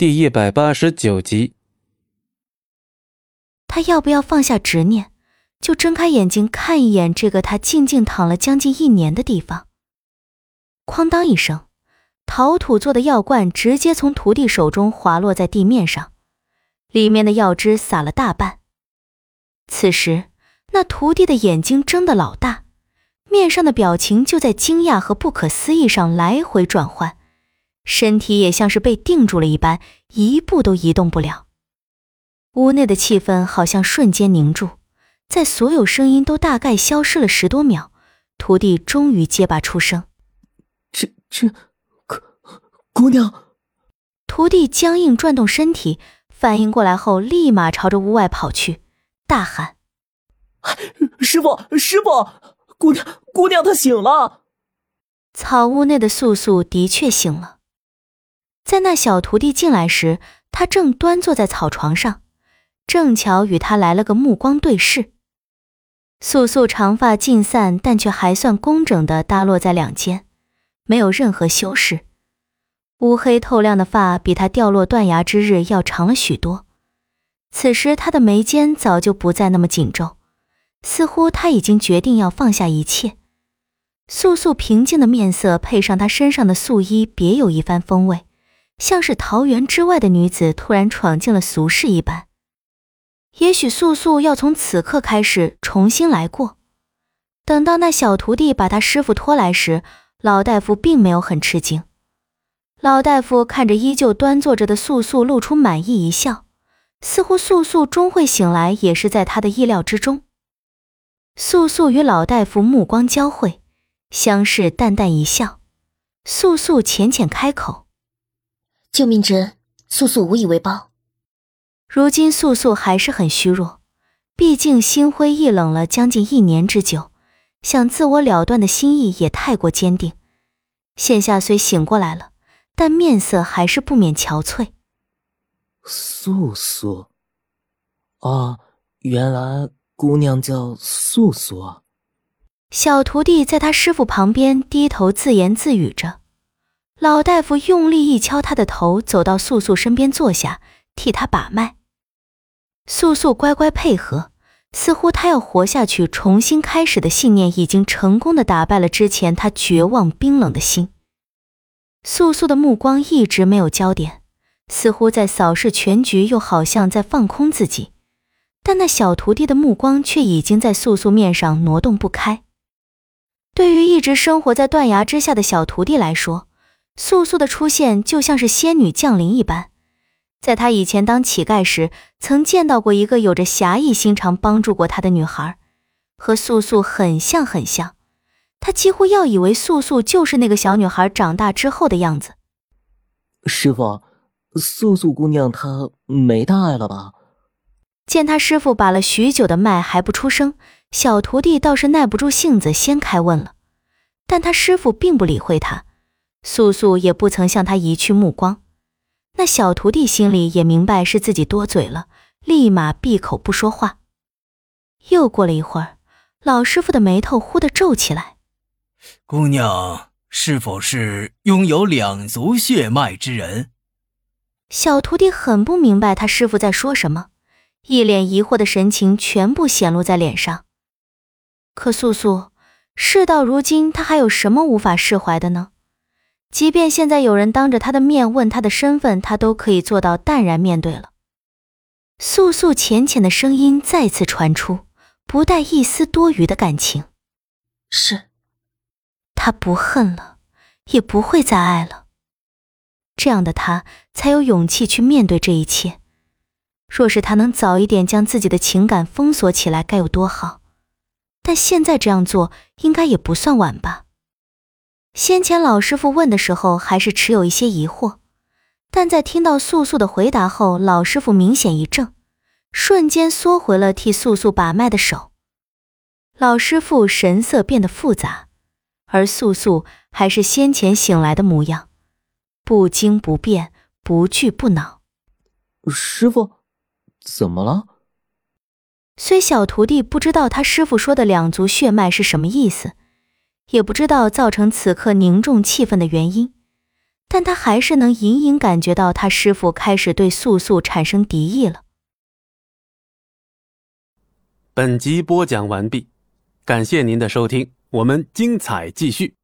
第一百八十九集。他要不要放下执念，就睁开眼睛看一眼这个他静静躺了将近一年的地方？哐当一声，陶土做的药罐直接从徒弟手中滑落在地面上，里面的药汁洒了大半。此时，那徒弟的眼睛睁得老大，面上的表情就在惊讶和不可思议上来回转换，身体也像是被定住了一般，一步都移动不了。屋内的气氛好像瞬间凝住，在所有声音都大概消失了十多秒，徒弟终于结巴出声：“这这，姑姑娘。”徒弟僵硬转动身体，反应过来后，立马朝着屋外跑去，大喊：“师傅，师傅，姑娘，姑娘她醒了！”草屋内的素素的确醒了，在那小徒弟进来时，他正端坐在草床上。正巧与他来了个目光对视，素素长发尽散，但却还算工整的搭落在两肩，没有任何修饰。乌黑透亮的发比她掉落断崖之日要长了许多。此时她的眉间早就不再那么紧皱，似乎她已经决定要放下一切。素素平静的面色配上她身上的素衣，别有一番风味，像是桃源之外的女子突然闯进了俗世一般。也许素素要从此刻开始重新来过。等到那小徒弟把他师傅拖来时，老大夫并没有很吃惊。老大夫看着依旧端坐着的素素，露出满意一笑，似乎素素终会醒来也是在他的意料之中。素素与老大夫目光交汇，相视淡淡一笑。素素浅浅开口：“救命之恩，素素无以为报。”如今素素还是很虚弱，毕竟心灰意冷了将近一年之久，想自我了断的心意也太过坚定。现下虽醒过来了，但面色还是不免憔悴。素素，啊，原来姑娘叫素素啊。小徒弟在他师傅旁边低头自言自语着，老大夫用力一敲他的头，走到素素身边坐下，替他把脉。素素乖乖配合，似乎她要活下去、重新开始的信念已经成功的打败了之前她绝望冰冷的心。素素的目光一直没有焦点，似乎在扫视全局，又好像在放空自己。但那小徒弟的目光却已经在素素面上挪动不开。对于一直生活在断崖之下的小徒弟来说，素素的出现就像是仙女降临一般。在他以前当乞丐时，曾见到过一个有着侠义心肠、帮助过他的女孩，和素素很像很像。他几乎要以为素素就是那个小女孩长大之后的样子。师傅，素素姑娘她没大碍了吧？见他师傅把了许久的脉还不出声，小徒弟倒是耐不住性子先开问了。但他师傅并不理会他，素素也不曾向他移去目光。那小徒弟心里也明白是自己多嘴了，立马闭口不说话。又过了一会儿，老师傅的眉头忽地皱起来：“姑娘是否是拥有两足血脉之人？”小徒弟很不明白他师傅在说什么，一脸疑惑的神情全部显露在脸上。可素素，事到如今，他还有什么无法释怀的呢？即便现在有人当着他的面问他的身份，他都可以做到淡然面对了。素素浅浅的声音再次传出，不带一丝多余的感情：“是。”他不恨了，也不会再爱了。这样的他才有勇气去面对这一切。若是他能早一点将自己的情感封锁起来，该有多好！但现在这样做，应该也不算晚吧。先前老师傅问的时候，还是持有一些疑惑，但在听到素素的回答后，老师傅明显一怔，瞬间缩回了替素素把脉的手。老师傅神色变得复杂，而素素还是先前醒来的模样，不惊不变，不惧不恼。师傅，怎么了？虽小徒弟不知道他师傅说的两足血脉是什么意思。也不知道造成此刻凝重气氛的原因，但他还是能隐隐感觉到他师傅开始对素素产生敌意了。本集播讲完毕，感谢您的收听，我们精彩继续。